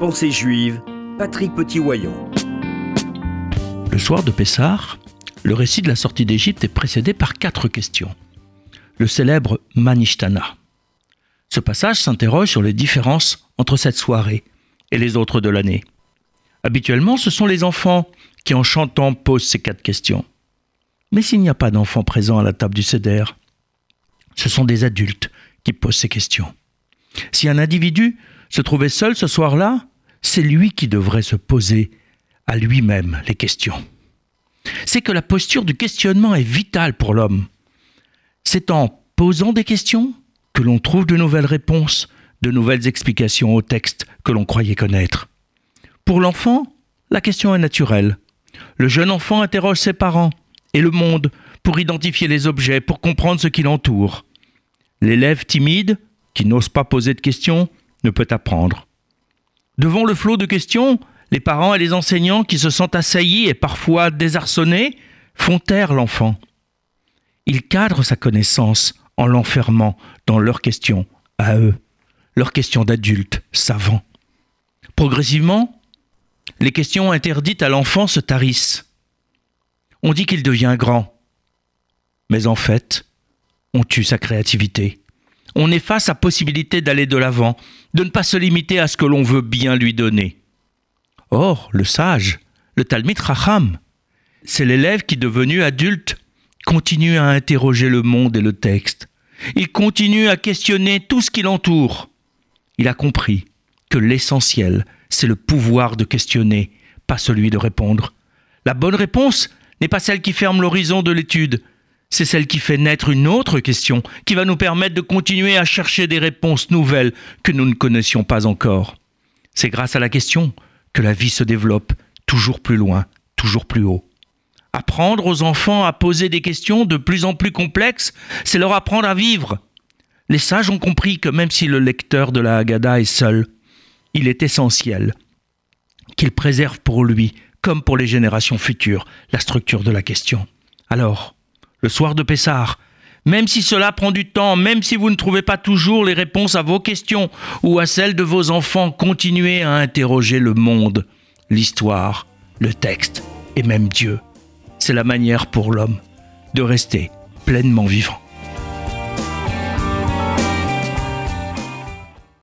Pensée juive, Patrick Petit-Wayon. Le soir de Pessah, le récit de la sortie d'Égypte est précédé par quatre questions. Le célèbre Manishtana. Ce passage s'interroge sur les différences entre cette soirée et les autres de l'année. Habituellement, ce sont les enfants qui, en chantant, posent ces quatre questions. Mais s'il n'y a pas d'enfants présents à la table du Seder, ce sont des adultes qui posent ces questions. Si un individu se trouvait seul ce soir-là, c'est lui qui devrait se poser à lui-même les questions. C'est que la posture du questionnement est vitale pour l'homme. C'est en posant des questions que l'on trouve de nouvelles réponses, de nouvelles explications au texte que l'on croyait connaître. Pour l'enfant, la question est naturelle. Le jeune enfant interroge ses parents et le monde pour identifier les objets, pour comprendre ce qui l'entoure. L'élève timide, qui n'ose pas poser de questions, ne peut apprendre. Devant le flot de questions, les parents et les enseignants qui se sentent assaillis et parfois désarçonnés font taire l'enfant. Ils cadrent sa connaissance en l'enfermant dans leurs questions à eux, leurs questions d'adultes savants. Progressivement, les questions interdites à l'enfant se tarissent. On dit qu'il devient grand, mais en fait, on tue sa créativité on efface sa possibilité d'aller de l'avant, de ne pas se limiter à ce que l'on veut bien lui donner. Or, le sage, le Talmud Racham, c'est l'élève qui, devenu adulte, continue à interroger le monde et le texte. Il continue à questionner tout ce qui l'entoure. Il a compris que l'essentiel, c'est le pouvoir de questionner, pas celui de répondre. La bonne réponse n'est pas celle qui ferme l'horizon de l'étude, c'est celle qui fait naître une autre question qui va nous permettre de continuer à chercher des réponses nouvelles que nous ne connaissions pas encore. C'est grâce à la question que la vie se développe toujours plus loin, toujours plus haut. Apprendre aux enfants à poser des questions de plus en plus complexes, c'est leur apprendre à vivre. Les sages ont compris que même si le lecteur de la Haggadah est seul, il est essentiel qu'il préserve pour lui, comme pour les générations futures, la structure de la question. Alors, le soir de Pessard. Même si cela prend du temps, même si vous ne trouvez pas toujours les réponses à vos questions ou à celles de vos enfants, continuez à interroger le monde, l'histoire, le texte et même Dieu. C'est la manière pour l'homme de rester pleinement vivant.